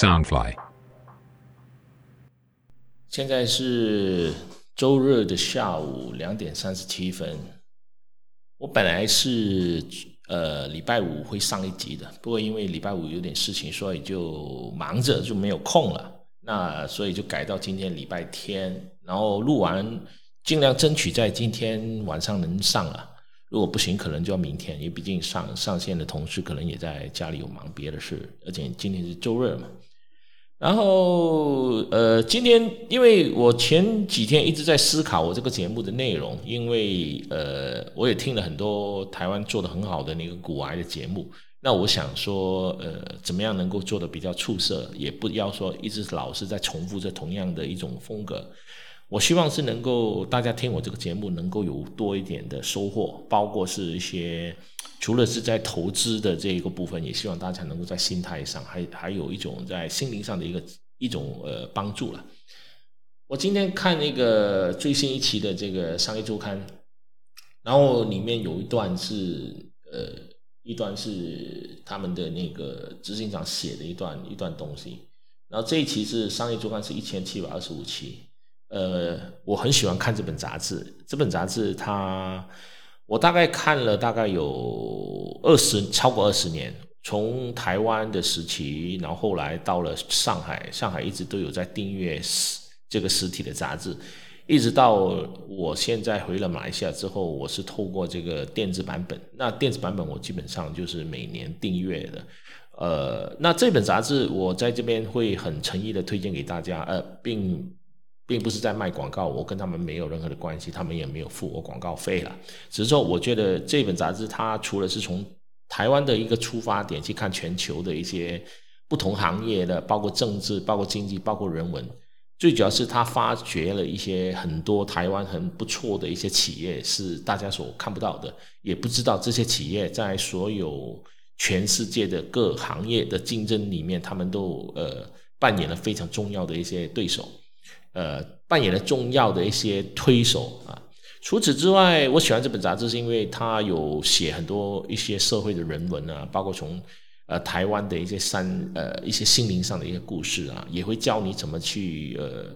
Soundfly。现在是周日的下午两点三十七分。我本来是呃礼拜五会上一集的，不过因为礼拜五有点事情，所以就忙着就没有空了。那所以就改到今天礼拜天，然后录完尽量争取在今天晚上能上了。如果不行，可能就要明天，因为毕竟上上线的同事可能也在家里有忙别的事，而且今天是周日嘛。然后，呃，今天因为我前几天一直在思考我这个节目的内容，因为呃，我也听了很多台湾做的很好的那个骨癌的节目，那我想说，呃，怎么样能够做的比较出色，也不要说一直老是在重复着同样的一种风格。我希望是能够大家听我这个节目能够有多一点的收获，包括是一些除了是在投资的这一个部分，也希望大家能够在心态上还还有一种在心灵上的一个一种呃帮助了。我今天看那个最新一期的这个商业周刊，然后里面有一段是呃一段是他们的那个执行长写的一段一段东西，然后这一期是商业周刊是一千七百二十五期。呃，我很喜欢看这本杂志。这本杂志，它我大概看了大概有二十，超过二十年。从台湾的时期，然后后来到了上海，上海一直都有在订阅实这个实体的杂志，一直到我现在回了马来西亚之后，我是透过这个电子版本。那电子版本我基本上就是每年订阅的。呃，那这本杂志我在这边会很诚意的推荐给大家，呃，并。并不是在卖广告，我跟他们没有任何的关系，他们也没有付我广告费了。只是说，我觉得这本杂志它除了是从台湾的一个出发点去看全球的一些不同行业的，包括政治、包括经济、包括人文，最主要是他发掘了一些很多台湾很不错的一些企业，是大家所看不到的，也不知道这些企业在所有全世界的各行业的竞争里面，他们都呃扮演了非常重要的一些对手。呃，扮演了重要的一些推手啊。除此之外，我喜欢这本杂志，是因为它有写很多一些社会的人文啊，包括从呃台湾的一些山呃一些心灵上的一些故事啊，也会教你怎么去呃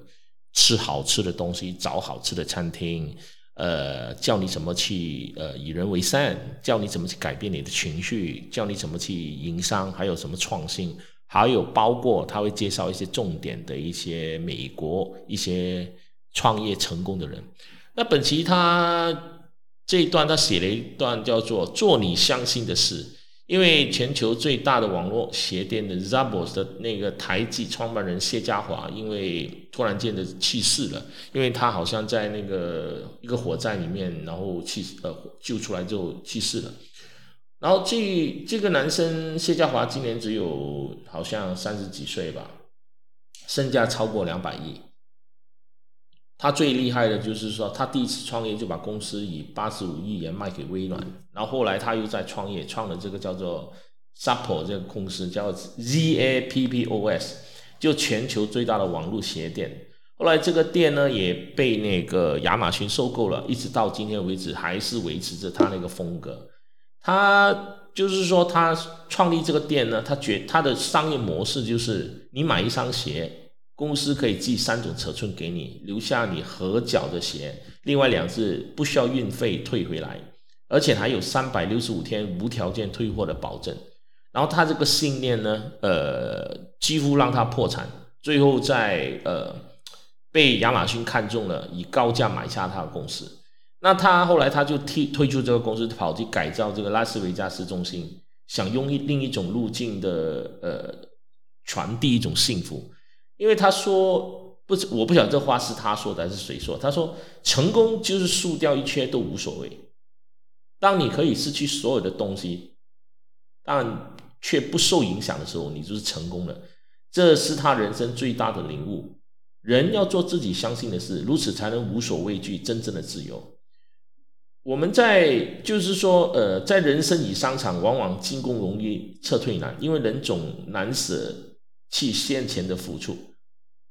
吃好吃的东西，找好吃的餐厅，呃，教你怎么去呃以人为善，教你怎么去改变你的情绪，教你怎么去营商，还有什么创新。还有包括他会介绍一些重点的一些美国一些创业成功的人。那本期他这一段他写了一段叫做“做你相信的事”，因为全球最大的网络鞋店的 Zappos 的那个台籍创办人谢家华，因为突然间的去世了，因为他好像在那个一个火灾里面，然后去呃救出来之后去世了。然后这这个男生谢家华今年只有好像三十几岁吧，身价超过两百亿。他最厉害的就是说，他第一次创业就把公司以八十五亿元卖给微软，然后后来他又在创业，创了这个叫做 Zappo 这个公司，叫 Z A P P O S，就全球最大的网络鞋店。后来这个店呢也被那个亚马逊收购了，一直到今天为止还是维持着他那个风格。他就是说，他创立这个店呢，他觉他的商业模式就是，你买一双鞋，公司可以寄三种尺寸给你，留下你合脚的鞋，另外两只不需要运费退回来，而且还有三百六十五天无条件退货的保证。然后他这个信念呢，呃，几乎让他破产，最后在呃被亚马逊看中了，以高价买下他的公司。那他后来他就退退出这个公司，跑去改造这个拉斯维加斯中心，想用一另一种路径的呃传递一种幸福。因为他说不，我不晓得这话是他说的还是谁说。他说成功就是输掉一切都无所谓。当你可以失去所有的东西，但却不受影响的时候，你就是成功了。这是他人生最大的领悟。人要做自己相信的事，如此才能无所畏惧，真正的自由。我们在就是说，呃，在人生与商场，往往进攻容易，撤退难，因为人总难舍弃先前的付出。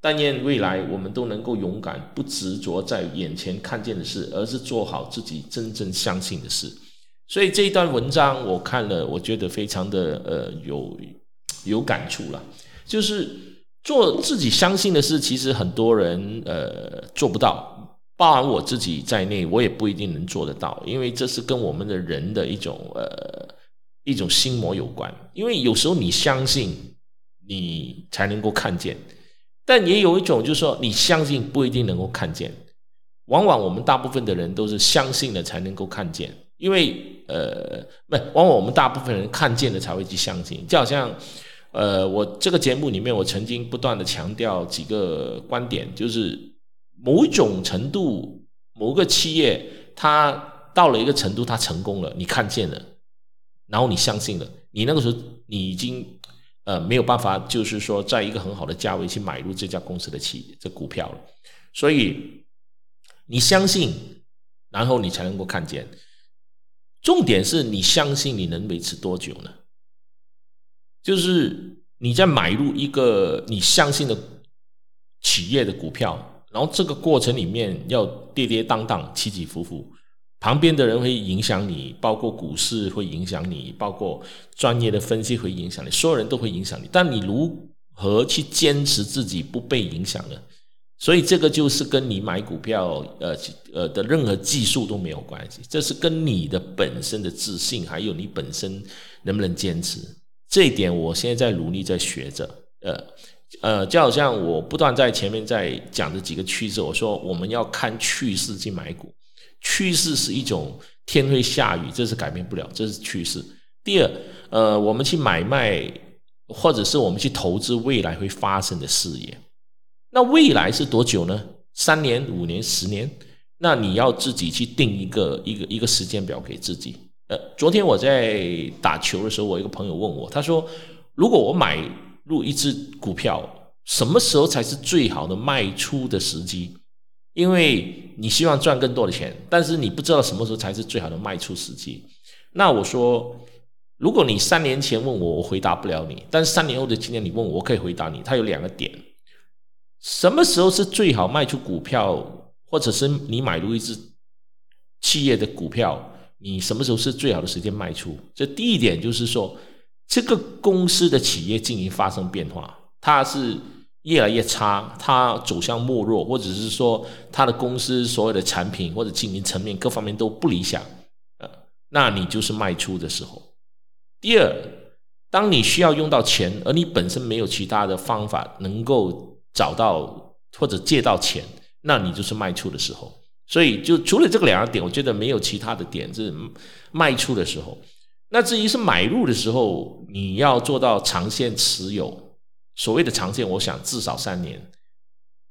但愿未来我们都能够勇敢，不执着在眼前看见的事，而是做好自己真正相信的事。所以这一段文章我看了，我觉得非常的呃有有感触了。就是做自己相信的事，其实很多人呃做不到，包含我自己在内，我也不一定能做得到，因为这是跟我们的人的一种呃一种心魔有关。因为有时候你相信，你才能够看见，但也有一种就是说，你相信不一定能够看见。往往我们大部分的人都是相信了才能够看见，因为呃，不，往往我们大部分人看见了才会去相信。就好像，呃，我这个节目里面，我曾经不断的强调几个观点，就是某种程度，某个企业它到了一个程度，它成功了，你看见了，然后你相信了，你那个时候你已经呃没有办法，就是说在一个很好的价位去买入这家公司的企这股票了，所以。你相信，然后你才能够看见。重点是你相信你能维持多久呢？就是你在买入一个你相信的企业的股票，然后这个过程里面要跌跌宕宕、起起伏伏，旁边的人会影响你，包括股市会影响你，包括专业的分析会影响你，所有人都会影响你。但你如何去坚持自己不被影响呢？所以这个就是跟你买股票，呃呃的任何技术都没有关系，这是跟你的本身的自信，还有你本身能不能坚持。这一点，我现在在努力在学着。呃呃，就好像我不断在前面在讲的几个趋势，我说我们要看趋势去买股，趋势是一种天会下雨，这是改变不了，这是趋势。第二，呃，我们去买卖，或者是我们去投资未来会发生的事业。那未来是多久呢？三年、五年、十年？那你要自己去定一个一个一个时间表给自己。呃，昨天我在打球的时候，我一个朋友问我，他说：“如果我买入一只股票，什么时候才是最好的卖出的时机？因为你希望赚更多的钱，但是你不知道什么时候才是最好的卖出时机。”那我说：“如果你三年前问我，我回答不了你；但是三年后的今天你问我，我可以回答你。它有两个点。”什么时候是最好卖出股票，或者是你买入一只企业的股票，你什么时候是最好的时间卖出？这第一点就是说，这个公司的企业经营发生变化，它是越来越差，它走向没落，或者是说它的公司所有的产品或者经营层面各方面都不理想，呃，那你就是卖出的时候。第二，当你需要用到钱，而你本身没有其他的方法能够。找到或者借到钱，那你就是卖出的时候。所以就除了这个两个点，我觉得没有其他的点是卖出的时候。那至于是买入的时候，你要做到长线持有，所谓的长线，我想至少三年，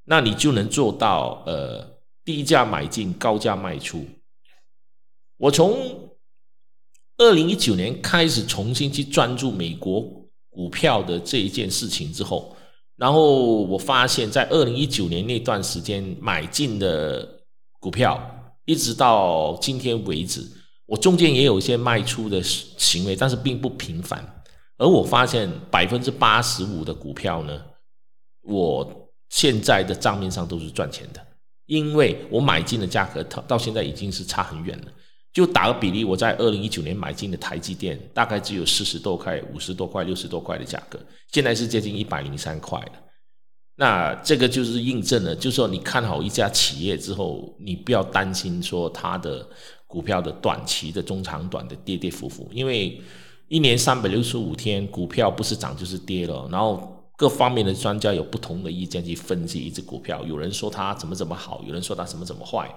那你就能做到呃低价买进，高价卖出。我从二零一九年开始重新去专注美国股票的这一件事情之后。然后我发现，在二零一九年那段时间买进的股票，一直到今天为止，我中间也有一些卖出的行为，但是并不频繁。而我发现百分之八十五的股票呢，我现在的账面上都是赚钱的，因为我买进的价格，到到现在已经是差很远了。就打个比例，我在二零一九年买进的台积电，大概只有四十多块、五十多块、六十多块的价格，现在是接近一百零三块了。那这个就是印证了，就是说你看好一家企业之后，你不要担心说它的股票的短期的、中长短的跌跌伏伏，因为一年三百六十五天，股票不是涨就是跌了。然后各方面的专家有不同的意见去分析一只股票，有人说它怎么怎么好，有人说它怎么怎么坏。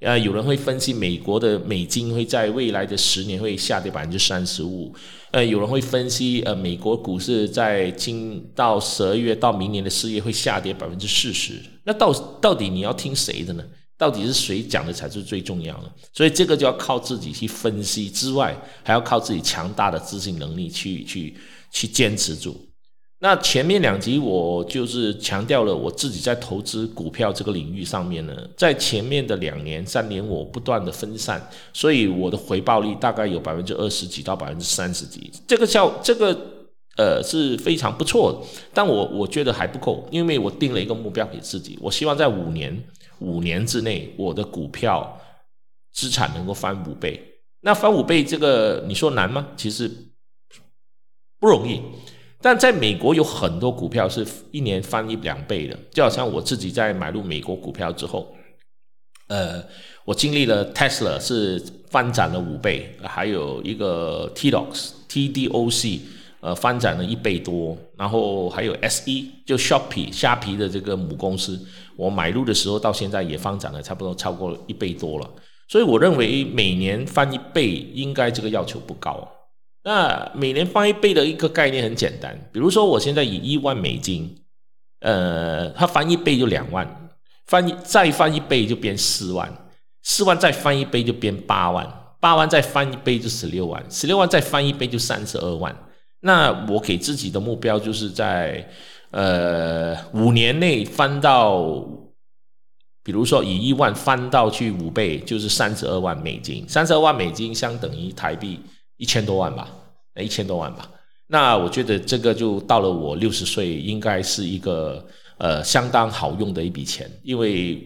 呃，有人会分析美国的美金会在未来的十年会下跌百分之三十五。呃，有人会分析，呃，美国股市在今到十二月到明年的四月会下跌百分之四十。那到到底你要听谁的呢？到底是谁讲的才是最重要的？所以这个就要靠自己去分析之外，还要靠自己强大的自信能力去去去坚持住。那前面两集我就是强调了我自己在投资股票这个领域上面呢，在前面的两年三年我不断的分散，所以我的回报率大概有百分之二十几到百分之三十几，这个效这个呃是非常不错的，但我我觉得还不够，因为我定了一个目标给自己，我希望在五年五年之内我的股票资产能够翻五倍。那翻五倍这个你说难吗？其实不容易。但在美国有很多股票是一年翻一两倍的，就好像我自己在买入美国股票之后，呃，我经历了 Tesla 是翻涨了五倍，还有一个 TDOX TDOC。呃，翻展了一倍多，然后还有 S 一，就 Shopee 虾皮的这个母公司，我买入的时候到现在也翻展了差不多超过一倍多了，所以我认为每年翻一倍应该这个要求不高。那每年翻一倍的一个概念很简单，比如说我现在以一万美金，呃，它翻一倍就两万，翻一再翻一倍就变四万，四万再翻一倍就变八万，八万再翻一倍就十六万，十六万再翻一倍就三十二万。那我给自己的目标就是在呃五年内翻到，比如说以一万翻到去五倍，就是三十二万美金。三十二万美金相等于台币一千多万吧，一千多万吧。那我觉得这个就到了我六十岁，应该是一个呃相当好用的一笔钱，因为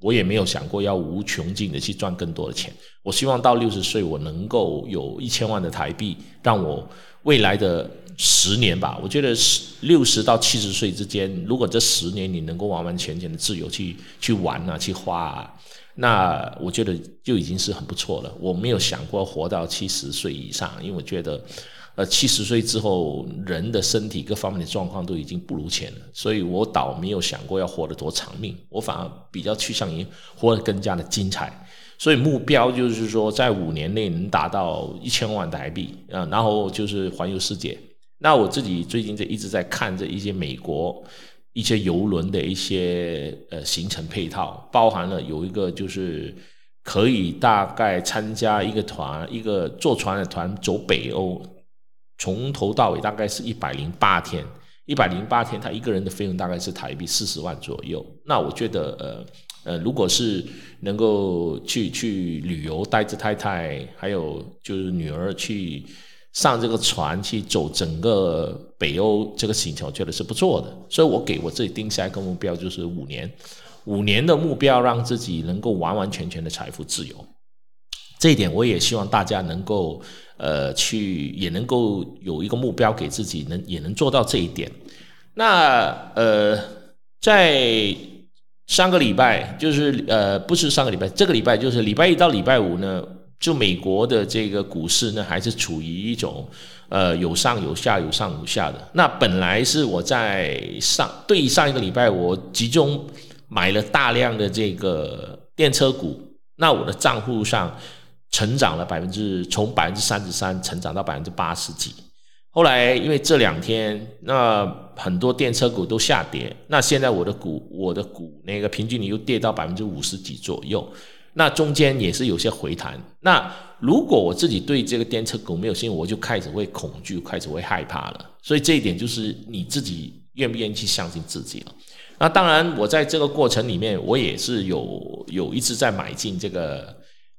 我也没有想过要无穷尽的去赚更多的钱。我希望到六十岁，我能够有一千万的台币，让我。未来的十年吧，我觉得十六十到七十岁之间，如果这十年你能够完完全全的自由去去玩啊，去花，啊，那我觉得就已经是很不错了。我没有想过活到七十岁以上，因为我觉得，呃，七十岁之后人的身体各方面的状况都已经不如前了，所以我倒没有想过要活得多长命，我反而比较趋向于活得更加的精彩。所以目标就是说，在五年内能达到一千万台币啊，然后就是环游世界。那我自己最近就一直在看这一些美国一些游轮的一些呃行程配套，包含了有一个就是可以大概参加一个团，一个坐船的团走北欧，从头到尾大概是一百零八天，一百零八天他一个人的费用大概是台币四十万左右。那我觉得呃。呃，如果是能够去去旅游，带着太太还有就是女儿去上这个船去走整个北欧这个行程，我觉得是不错的。所以我给我自己定下一个目标，就是五年，五年的目标，让自己能够完完全全的财富自由。这一点我也希望大家能够呃去，也能够有一个目标给自己，能也能做到这一点。那呃在。上个礼拜就是呃，不是上个礼拜，这个礼拜就是礼拜一到礼拜五呢，就美国的这个股市呢，还是处于一种呃有上有下、有上有下的。那本来是我在上对上一个礼拜，我集中买了大量的这个电车股，那我的账户上成长了百分之从百分之三十三成长到百分之八十几。后来因为这两天那很多电车股都下跌，那现在我的股我的股那个平均你又跌到百分之五十几左右，那中间也是有些回弹。那如果我自己对这个电车股没有信心，我就开始会恐惧，开始会害怕了。所以这一点就是你自己愿不愿意去相信自己了。那当然，我在这个过程里面，我也是有有一直在买进这个。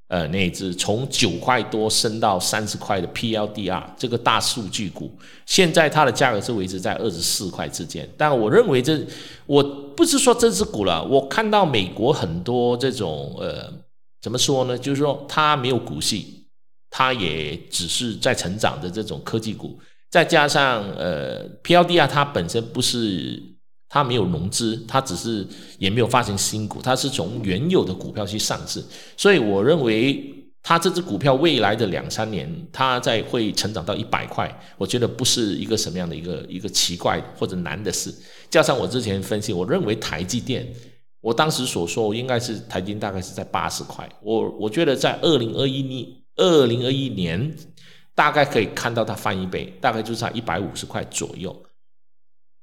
呃，那只从九块多升到三十块的 PLDR 这个大数据股，现在它的价格是维持在二十四块之间。但我认为这，我不是说这只股了，我看到美国很多这种呃，怎么说呢？就是说它没有股息，它也只是在成长的这种科技股，再加上呃 PLDR 它本身不是。它没有融资，它只是也没有发行新股，它是从原有的股票去上市，所以我认为它这只股票未来的两三年，它在会成长到一百块，我觉得不是一个什么样的一个一个奇怪或者难的事。加上我之前分析，我认为台积电，我当时所说应该是台积大概是在八十块，我我觉得在二零二一年二零二一年大概可以看到它翻一倍，大概就是在一百五十块左右。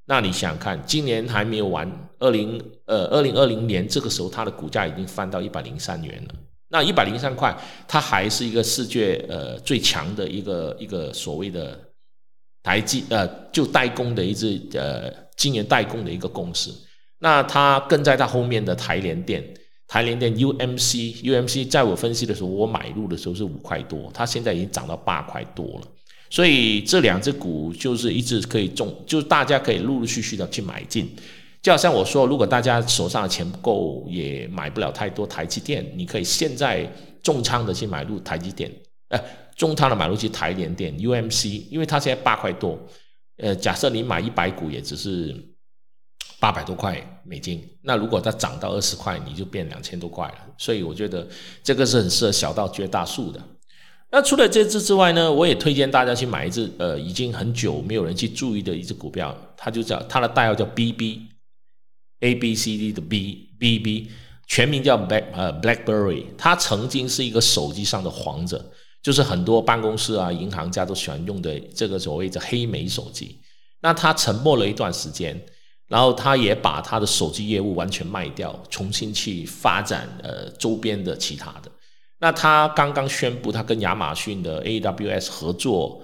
那你想看，今年还没有完，二零呃二零二零年这个时候，它的股价已经翻到一百零三元了。那一百零三块，它还是一个世界呃最强的一个一个所谓的台积呃就代工的一只呃晶圆代工的一个公司。那它跟在它后面的台联电，台联电 UMC UMC，在我分析的时候，我买入的时候是五块多，它现在已经涨到八块多了。所以这两只股就是一直可以中，就是大家可以陆陆续续的去买进。就好像我说，如果大家手上的钱不够，也买不了太多台积电，你可以现在重仓的去买入台积电，呃，重仓的买入去台联电 UMC，因为它现在八块多，呃，假设你买一百股也只是八百多块美金，那如果它涨到二十块，你就变两千多块了。所以我觉得这个是很适合小到绝大数的。那除了这只之外呢，我也推荐大家去买一只呃，已经很久没有人去注意的一只股票，它就叫它的代号叫 BB，A B C D 的 B B B，全名叫 Black 呃 BlackBerry，它曾经是一个手机上的皇者。就是很多办公室啊、银行家都喜欢用的这个所谓的黑莓手机。那他沉默了一段时间，然后他也把他的手机业务完全卖掉，重新去发展呃周边的其他的。那他刚刚宣布，他跟亚马逊的 AWS 合作，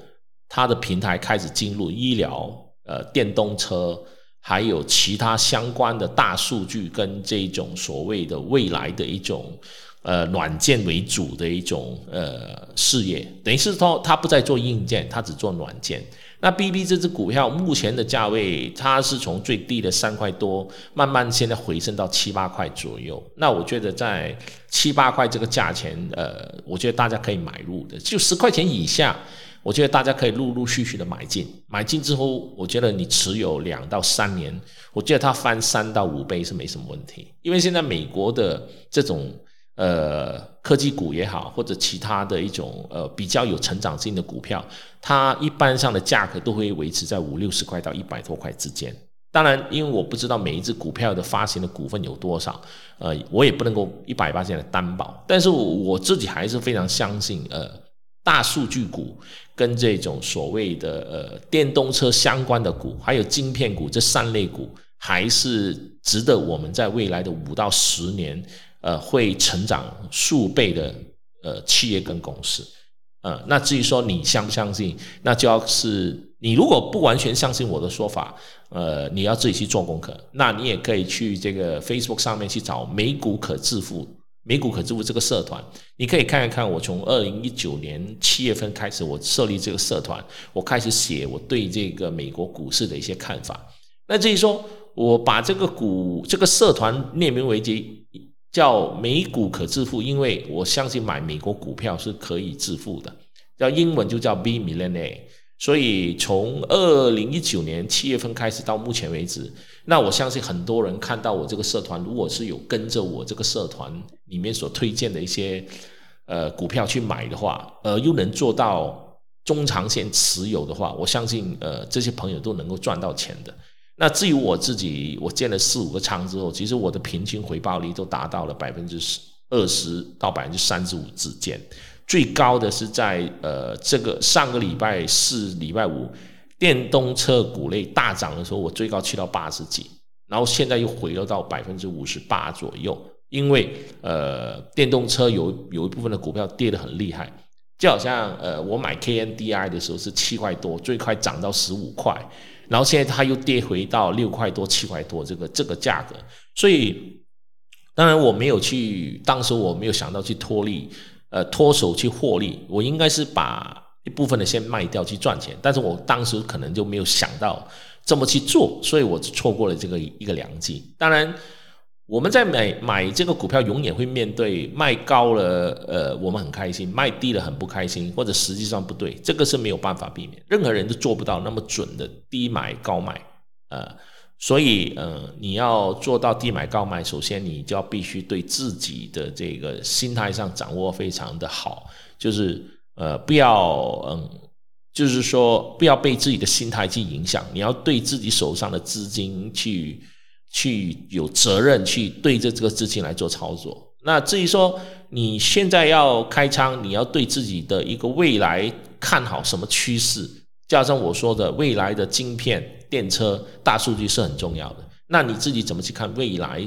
他的平台开始进入医疗、呃电动车，还有其他相关的大数据跟这种所谓的未来的一种。呃，软件为主的一种呃事业，等于是说他不再做硬件，他只做软件。那 B B 这只股票目前的价位，它是从最低的三块多，慢慢现在回升到七八块左右。那我觉得在七八块这个价钱，呃，我觉得大家可以买入的，就十块钱以下，我觉得大家可以陆陆续续的买进。买进之后，我觉得你持有两到三年，我觉得它翻三到五倍是没什么问题。因为现在美国的这种。呃，科技股也好，或者其他的一种呃比较有成长性的股票，它一般上的价格都会维持在五六十块到一百多块之间。当然，因为我不知道每一只股票的发行的股份有多少，呃，我也不能够一百八千的担保。但是我自己还是非常相信，呃，大数据股跟这种所谓的呃电动车相关的股，还有晶片股这三类股，还是值得我们在未来的五到十年。呃，会成长数倍的呃企业跟公司，呃，那至于说你相不相信，那就要是你如果不完全相信我的说法，呃，你要自己去做功课。那你也可以去这个 Facebook 上面去找美股可致富，美股可致富这个社团，你可以看一看。我从二零一九年七月份开始，我设立这个社团，我开始写我对这个美国股市的一些看法。那至于说我把这个股这个社团列名为这。叫美股可致富，因为我相信买美国股票是可以致富的。叫英文就叫 Be Millionaire。所以从二零一九年七月份开始到目前为止，那我相信很多人看到我这个社团，如果是有跟着我这个社团里面所推荐的一些呃股票去买的话，呃，又能做到中长线持有的话，我相信呃这些朋友都能够赚到钱的。那至于我自己，我建了四五个仓之后，其实我的平均回报率都达到了百分之十二十到百分之三十五之间，最高的是在呃这个上个礼拜四、礼拜五电动车股类大涨的时候，我最高去到八十几，然后现在又回落到百分之五十八左右，因为呃电动车有有一部分的股票跌得很厉害，就好像呃我买 KNDI 的时候是七块多，最快涨到十五块。然后现在它又跌回到六块多、七块多这个这个价格，所以当然我没有去，当时我没有想到去脱利，呃，脱手去获利，我应该是把一部分的先卖掉去赚钱，但是我当时可能就没有想到这么去做，所以我错过了这个一个良机。当然。我们在买买这个股票，永远会面对卖高了，呃，我们很开心；卖低了很不开心，或者实际上不对，这个是没有办法避免，任何人都做不到那么准的低买高卖，呃，所以，呃，你要做到低买高卖，首先你就要必须对自己的这个心态上掌握非常的好，就是呃，不要，嗯，就是说不要被自己的心态去影响，你要对自己手上的资金去。去有责任去对着这个资金来做操作。那至于说你现在要开仓，你要对自己的一个未来看好什么趋势，加上我说的未来的晶片、电车、大数据是很重要的。那你自己怎么去看未来？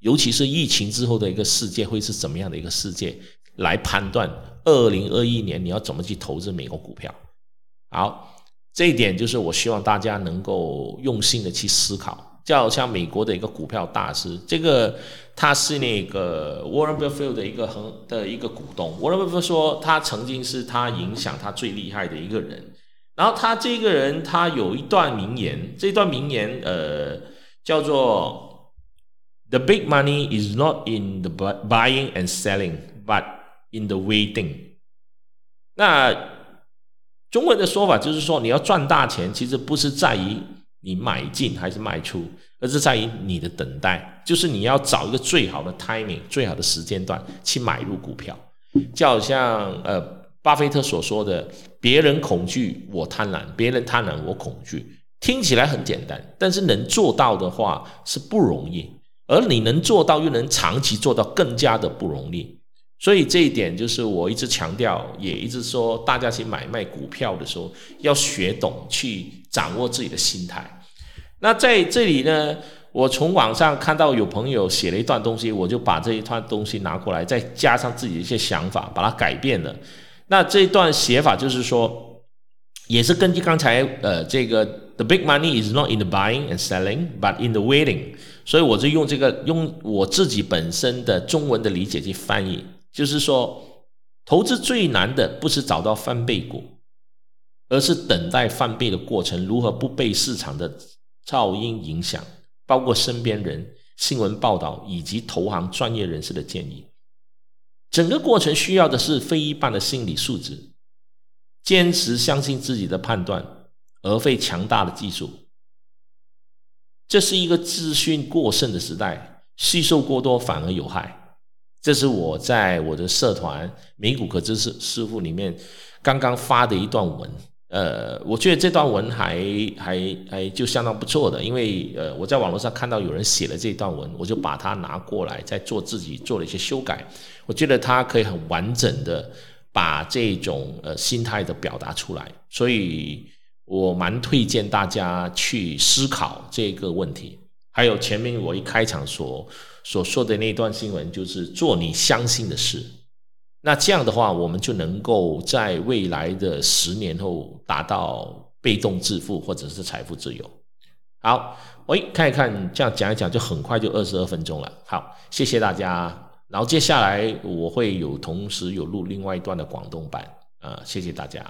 尤其是疫情之后的一个世界会是怎么样的一个世界？来判断二零二一年你要怎么去投资美国股票？好，这一点就是我希望大家能够用心的去思考。叫像美国的一个股票大师，这个他是那个 Warren Buffett 的一个很的一个股东。Warren Buffett 说，他曾经是他影响他最厉害的一个人。然后他这个人，他有一段名言，这段名言呃叫做 “The big money is not in the buying and selling, but in the waiting。”那中文的说法就是说，你要赚大钱，其实不是在于你买进还是卖出，而是在于你的等待，就是你要找一个最好的 timing、最好的时间段去买入股票，就好像呃，巴菲特所说的：“别人恐惧，我贪婪；别人贪婪，我恐惧。”听起来很简单，但是能做到的话是不容易，而你能做到又能长期做到，更加的不容易。所以这一点就是我一直强调，也一直说，大家去买卖股票的时候要学懂去掌握自己的心态。那在这里呢，我从网上看到有朋友写了一段东西，我就把这一段东西拿过来，再加上自己的一些想法，把它改变了。那这一段写法就是说，也是根据刚才呃这个 “the big money is not in the buying and selling, but in the waiting”，所以我就用这个用我自己本身的中文的理解去翻译。就是说，投资最难的不是找到翻倍股，而是等待翻倍的过程如何不被市场的噪音影响，包括身边人、新闻报道以及投行专业人士的建议。整个过程需要的是非一般的心理素质，坚持相信自己的判断，而非强大的技术。这是一个资讯过剩的时代，吸收过多反而有害。这是我在我的社团美股可知识师傅里面刚刚发的一段文，呃，我觉得这段文还还还就相当不错的，因为呃我在网络上看到有人写了这段文，我就把它拿过来再做自己做了一些修改，我觉得它可以很完整的把这种呃心态的表达出来，所以我蛮推荐大家去思考这个问题。还有前面我一开场说所说的那段新闻，就是做你相信的事。那这样的话，我们就能够在未来的十年后达到被动致富或者是财富自由。好，我一看一看，这样讲一讲就很快就二十二分钟了。好，谢谢大家。然后接下来我会有同时有录另外一段的广东版啊，谢谢大家。